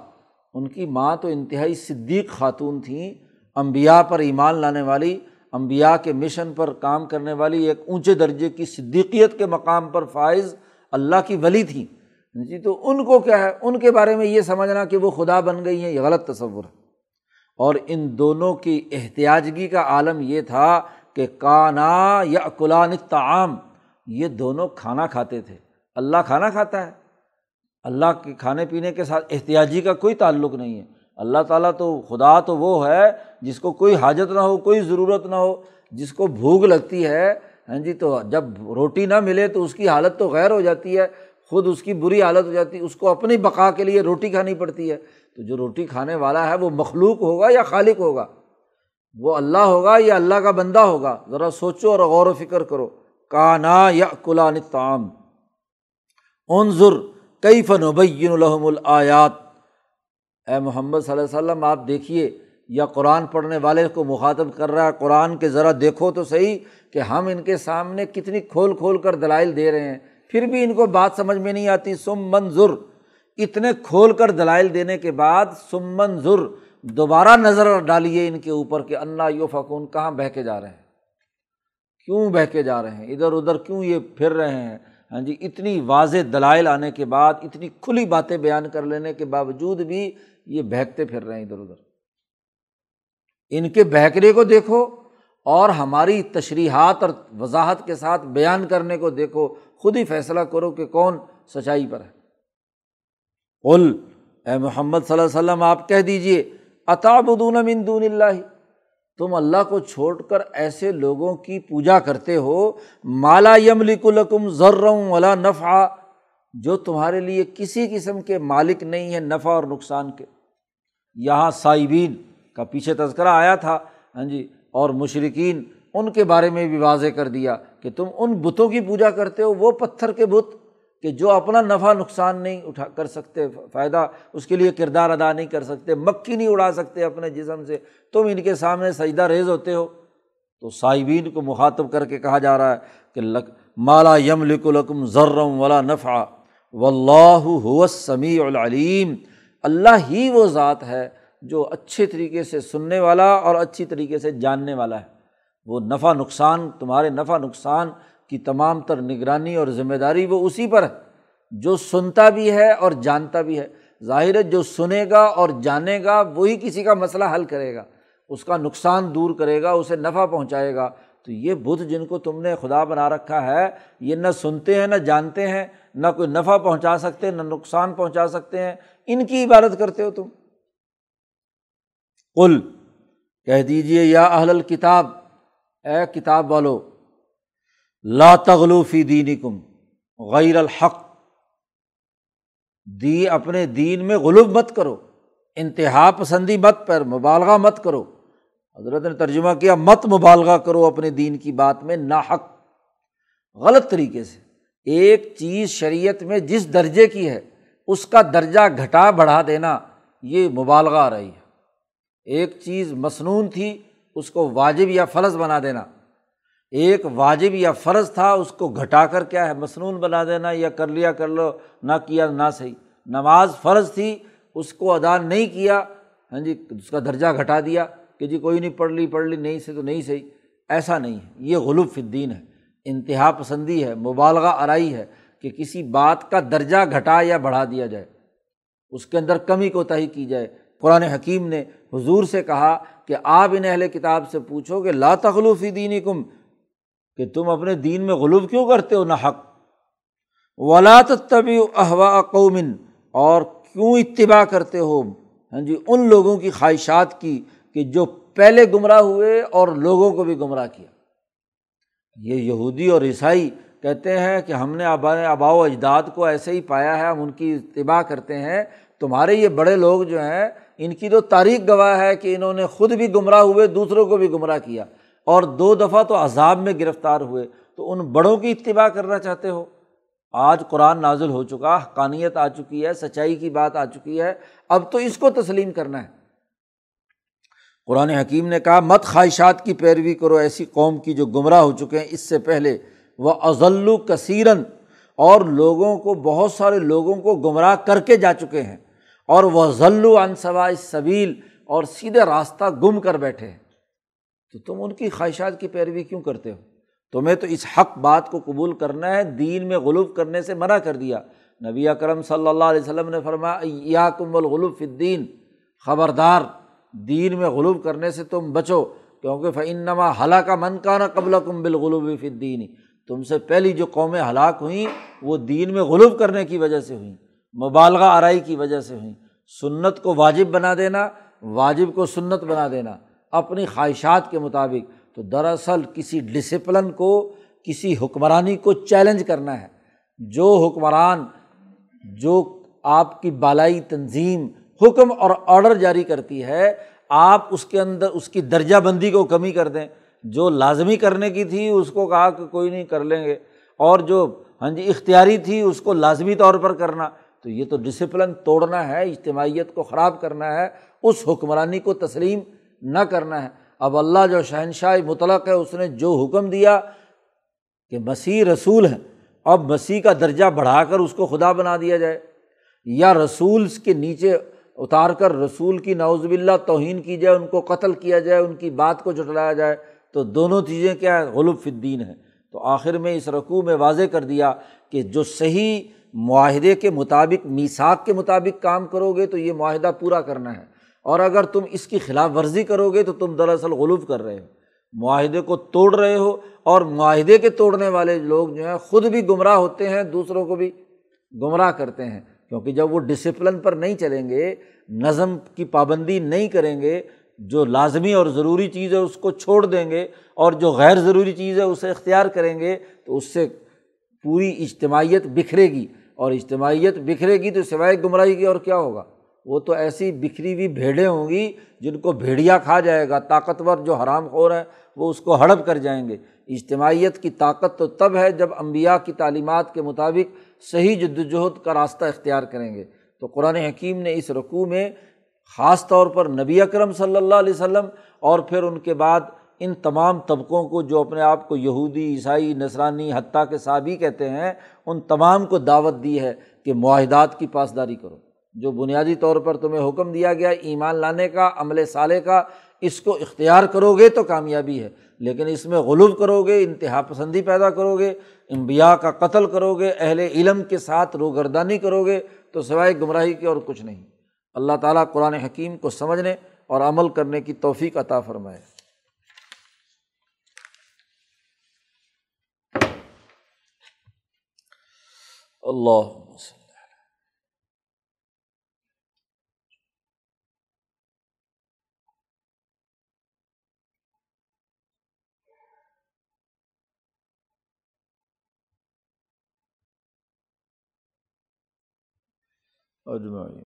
ان کی ماں تو انتہائی صدیق خاتون تھیں۔ امبیا پر ایمان لانے والی امبیا کے مشن پر کام کرنے والی، ایک اونچے درجے کی صدیقیت کے مقام پر فائز اللہ کی ولی تھیں۔ ہاں جی تو ان کو کیا ہے؟ ان کے بارے میں یہ سمجھنا کہ وہ خدا بن گئی ہیں، یہ غلط تصور ہے۔ اور ان دونوں کی احتیاجگی کا عالم یہ تھا کہ کانا یا اقلان تعام یہ دونوں کھانا کھاتے تھے۔ اللہ کھانا کھاتا ہے۔ اللہ کے کھانے پینے کے ساتھ احتیاجی کا کوئی تعلق نہیں ہے۔ اللہ تعالیٰ تو، خدا تو وہ ہے جس کو کوئی حاجت نہ ہو، کوئی ضرورت نہ ہو، جس کو بھوک لگتی ہے۔ ہاں جی تو جب روٹی نہ ملے تو اس کی حالت تو غیر ہو جاتی ہے۔ خود اس کی بری حالت ہو جاتی ہے، اس کو اپنی بقا کے لیے روٹی کھانی پڑتی ہے۔ تو جو روٹی کھانے والا ہے وہ مخلوق ہوگا یا خالق ہوگا؟ وہ اللہ ہوگا یا اللہ کا بندہ ہوگا؟ ذرا سوچو اور غور و فکر کرو۔ کانا یا کلان تام عنظر کئی فن ابین الحم الیات اے محمد صلی اللہ علیہ وسلم، آپ دیکھیے، یا قرآن پڑھنے والے کو مخاطب کر رہا ہے، قرآن کے ذرا دیکھو تو صحیح کہ ہم ان کے سامنے کتنی کھول کھول کر دلائل دے رہے ہیں۔ پھر بھی ان کو بات سمجھ میں نہیں آتی۔ سم منظر اتنے کھول کر دلائل دینے کے بعد سم منظر دوبارہ نظر ڈالیے ان کے اوپر کہ اللہ یو فکون کہاں بہہ کے جا رہے ہیں؟ کیوں بہہ کے جا رہے ہیں؟ ادھر ادھر کیوں یہ پھر رہے ہیں؟ ہاں جی اتنی واضح دلائل آنے کے بعد، اتنی کھلی باتیں بیان کر لینے کے باوجود بھی یہ بہکتے پھر رہے ہیں ادھر ادھر۔ ان کے بہکنے کو دیکھو اور ہماری تشریحات اور وضاحت کے ساتھ بیان کرنے کو دیکھو۔ خود ہی فیصلہ کرو کہ کون سچائی پر ہے۔ قل، اے محمد صلی اللہ علیہ وسلم، آپ کہہ دیجیے اطابدون من دون اللہ تم اللہ کو چھوڑ کر ایسے لوگوں کی پوجا کرتے ہو مالا یم الکم ذرم ولا نفع جو تمہارے لیے کسی قسم کے مالک نہیں ہے نفع اور نقصان کے۔ یہاں صائبین کا پیچھے تذکرہ آیا تھا ہاں جی اور مشرقین ان کے بارے میں بھی واضح کر دیا کہ تم ان بتوں کی پوجا کرتے ہو، وہ پتھر کے بت کہ جو اپنا نفع نقصان نہیں اٹھا کر سکتے، فائدہ اس کے لیے کردار ادا نہیں کر سکتے مکھی نہیں اڑا سکتے اپنے جسم سے، تم ان کے سامنے سجدہ ریز ہوتے ہو۔ تو صاحبین کو مخاطب کر کے کہا جا رہا ہے کہ لک مالا یم لکم ذرم ولا نفع و اللہ سمیع العلیم۔ اللہ ہی وہ ذات ہے جو اچھے طریقے سے سننے والا اور اچھی طریقے سے جاننے والا ہے۔ وہ نفع نقصان، تمہارے نفع نقصان کی تمام تر نگرانی اور ذمہ داری وہ اسی پر ہے، جو سنتا بھی ہے اور جانتا بھی ہے۔ ظاہر ہے، جو سنے گا اور جانے گا، وہی کسی کا مسئلہ حل کرے گا۔ اس کا نقصان دور کرے گا، اسے نفع پہنچائے گا۔ تو یہ بدھ جن کو تم نے خدا بنا رکھا ہے، یہ نہ سنتے ہیں، نہ جانتے ہیں، نہ کوئی نفع پہنچا سکتے، نہ نقصان پہنچا سکتے ہیں۔ ان کی عبادت کرتے ہو تم۔ کل کہہ دیجیے یا اہل کتاب اے کتاب والو لا تغلو فی دینی کم غیر الحق۔ دی اپنے دین میں غلوب مت کرو، انتہا پسندی مت پر مبالغہ مت کرو۔ حضرت نے ترجمہ کیا، مت مبالغہ کرو اپنے دین کی بات میں نا حق غلط طریقے سے۔ ایک چیز شریعت میں جس درجے کی ہے، اس کا درجہ گھٹا بڑھا دینا، یہ مبالغہ آ رہی ہے۔ ایک چیز مصنون تھی، اس کو واجب یا فرض بنا دینا۔ ایک واجب یا فرض تھا، اس کو گھٹا کر کیا ہے مصنون بنا دینا یا کر لیا، کر لو، نہ کیا، نہ صحیح۔ نماز فرض تھی، اس کو ادا نہیں کیا ہاں جی اس کا درجہ گھٹا دیا کہ جی کوئی نہیں پڑھ لی پڑھ لی، نہیں سے تو نہیں صحیح۔ ایسا نہیں ہے، یہ غلوف الدین ہے، انتہا پسندی ہے، مبالغہ آرائی ہے کہ کسی بات کا درجہ گھٹا یا بڑھا دیا جائے، اس کے اندر کمی کو تہی کی جائے۔ قرآن حکیم نے حضور سے کہا کہ آپ ان اہل کتاب سے پوچھو کہ لا تخلوفی دینی کم کہ تم اپنے دین میں غلوب کیوں کرتے ہو نہ حق ولاۃ طبی احوا قومن اور کیوں اتباع کرتے ہو؟ ہاں جی ان لوگوں کی خواہشات کی کہ جو پہلے گمراہ ہوئے اور لوگوں کو بھی گمراہ کیا۔ یہ یہودی اور عیسائی کہتے ہیں کہ ہم نے آبا آبا و اجداد کو ایسے ہی پایا ہے، ہم ان کی اتباع کرتے ہیں۔ تمہارے یہ بڑے لوگ جو ہیں، ان کی تو تاریخ گواہ ہے کہ انہوں نے خود بھی گمراہ ہوئے، دوسروں کو بھی گمراہ کیا۔ اور دو دفعہ تو عذاب میں گرفتار ہوئے، تو ان بڑوں کی اتباع کرنا چاہتے ہو؟ آج قرآن نازل ہو چکا، حقانیت آ چکی ہے، سچائی کی بات آ چکی ہے، اب تو اس کو تسلیم کرنا ہے۔ قرآن حکیم نے کہا، مت خواہشات کی پیروی کرو، ایسی قوم کی جو گمراہ ہو چکے ہیں۔ اس سے پہلے وہ ازل کثیرن اور لوگوں کو، بہت سارے لوگوں کو گمراہ کر کے جا چکے ہیں۔ اور وہ ضلع انصوا صبیل اور سیدھے راستہ گم کر بیٹھے ہیں۔ تو تم ان کی خواہشات کی پیروی کیوں کرتے ہو؟ تمہیں تو اس حق بات کو قبول کرنا ہے، دین میں غلوف کرنے سے منع کر دیا۔ نبی اکرم صلی اللہ علیہ وسلم نے فرمایا یا کم الغلوف الدین خبردار، دین میں غلوب کرنے سے تم بچو، کیونکہ فنما ہلا کا من کا نا قبل کم بالغلوب فدین تم سے پہلی جو قومیں ہلاک ہوئیں، وہ دین میں غلوب کرنے کی وجہ سے ہوئیں، مبالغہ آرائی کی وجہ سے ہوئیں۔ سنت کو واجب بنا دینا، واجب کو سنت بنا دینا۔ اپنی خواہشات کے مطابق، تو دراصل کسی ڈسپلن کو، کسی حکمرانی کو چیلنج کرنا ہے۔ جو حکمران، جو آپ کی بالائی تنظیم، حکم اور آڈر جاری کرتی ہے، آپ اس کے اندر، اس کی درجہ بندی کو کمی کر دیں۔ جو لازمی کرنے کی تھی، اس کو کہا کہ کوئی نہیں، کر لیں گے۔ اور جو ہاں جی اختیاری تھی، اس کو لازمی طور پر کرنا۔ تو یہ تو ڈسپلن توڑنا ہے، اجتماعیت کو خراب کرنا ہے۔ اس حکمرانی کو تسلیم نہ کرنا ہے۔ اب اللہ جو شہنشاہ مطلق ہے، اس نے جو حکم دیا کہ مسیح رسول ہے اب مسیح کا درجہ بڑھا کر اس کو خدا بنا دیا جائے۔ یا رسول کے نیچے اتار کر رسول کی نوز باللہ توہین کی جائے، ان کو قتل کیا جائے، ان کی بات کو جٹلایا جائے، تو دونوں چیزیں کیا ہے غلب فدین ہے تو آخر میں اس رقوع میں واضح کر دیا کہ جو صحیح معاہدے کے مطابق میساک کے مطابق کام کرو گے، تو یہ معاہدہ پورا کرنا ہے۔ اور اگر تم اس کی خلاف ورزی کرو گے تو تم دراصل غلوف کر رہے ہو۔ معاہدے کو توڑ رہے ہو اور معاہدے کے توڑنے والے لوگ جو ہیں خود بھی گمراہ ہوتے ہیں، دوسروں کو بھی گمراہ کرتے ہیں۔ کیونکہ جب وہ ڈسپلن پر نہیں چلیں گے، نظم کی پابندی نہیں کریں گے، جو لازمی اور ضروری چیز ہے اس کو چھوڑ دیں گے اور جو غیر ضروری چیز ہے اسے اختیار کریں گے، تو اس سے پوری اجتماعیت بکھرے گی۔ اور اجتماعیت بکھرے گی تو سوائے گمراہی کی اور کیا ہوگا؟ وہ تو ایسی بکھری ہوئی بھیڑیں ہوں گی جن کو بھیڑیا کھا جائے گا، طاقتور جو حرام خور ہیں، وہ اس کو ہڑپ کر جائیں گے۔ اجتماعیت کی طاقت تو تب ہے جب امبیا کی تعلیمات کے مطابق صحیح جد وجہد کا راستہ اختیار کریں گے۔ تو قرآن حکیم نے اس رقوع میں خاص طور پر نبی اکرم صلی اللہ علیہ وسلم اور پھر ان کے بعد ان تمام طبقوں کو جو اپنے آپ کو یہودی، عیسائی نسرانی حتیٰ کے صابی کہتے ہیں، ان تمام کو دعوت دی ہے کہ معاہدات کی پاسداری کرو۔ جو بنیادی طور پر تمہیں حکم دیا گیا ایمان لانے کا، عمل سالے کا، اس کو اختیار کرو گے تو کامیابی ہے۔ لیکن اس میں غلوب کرو گے انتہا پسندی پیدا کرو گے امبیا کا قتل کرو گے اہل علم کے ساتھ روگردانی کرو گے تو سوائے گمراہی کے اور کچھ نہیں۔ اللہ تعالیٰ قرآن حکیم کو سمجھنے اور عمل کرنے کی توفیق عطا فرمائے۔ اللہ اجمعین۔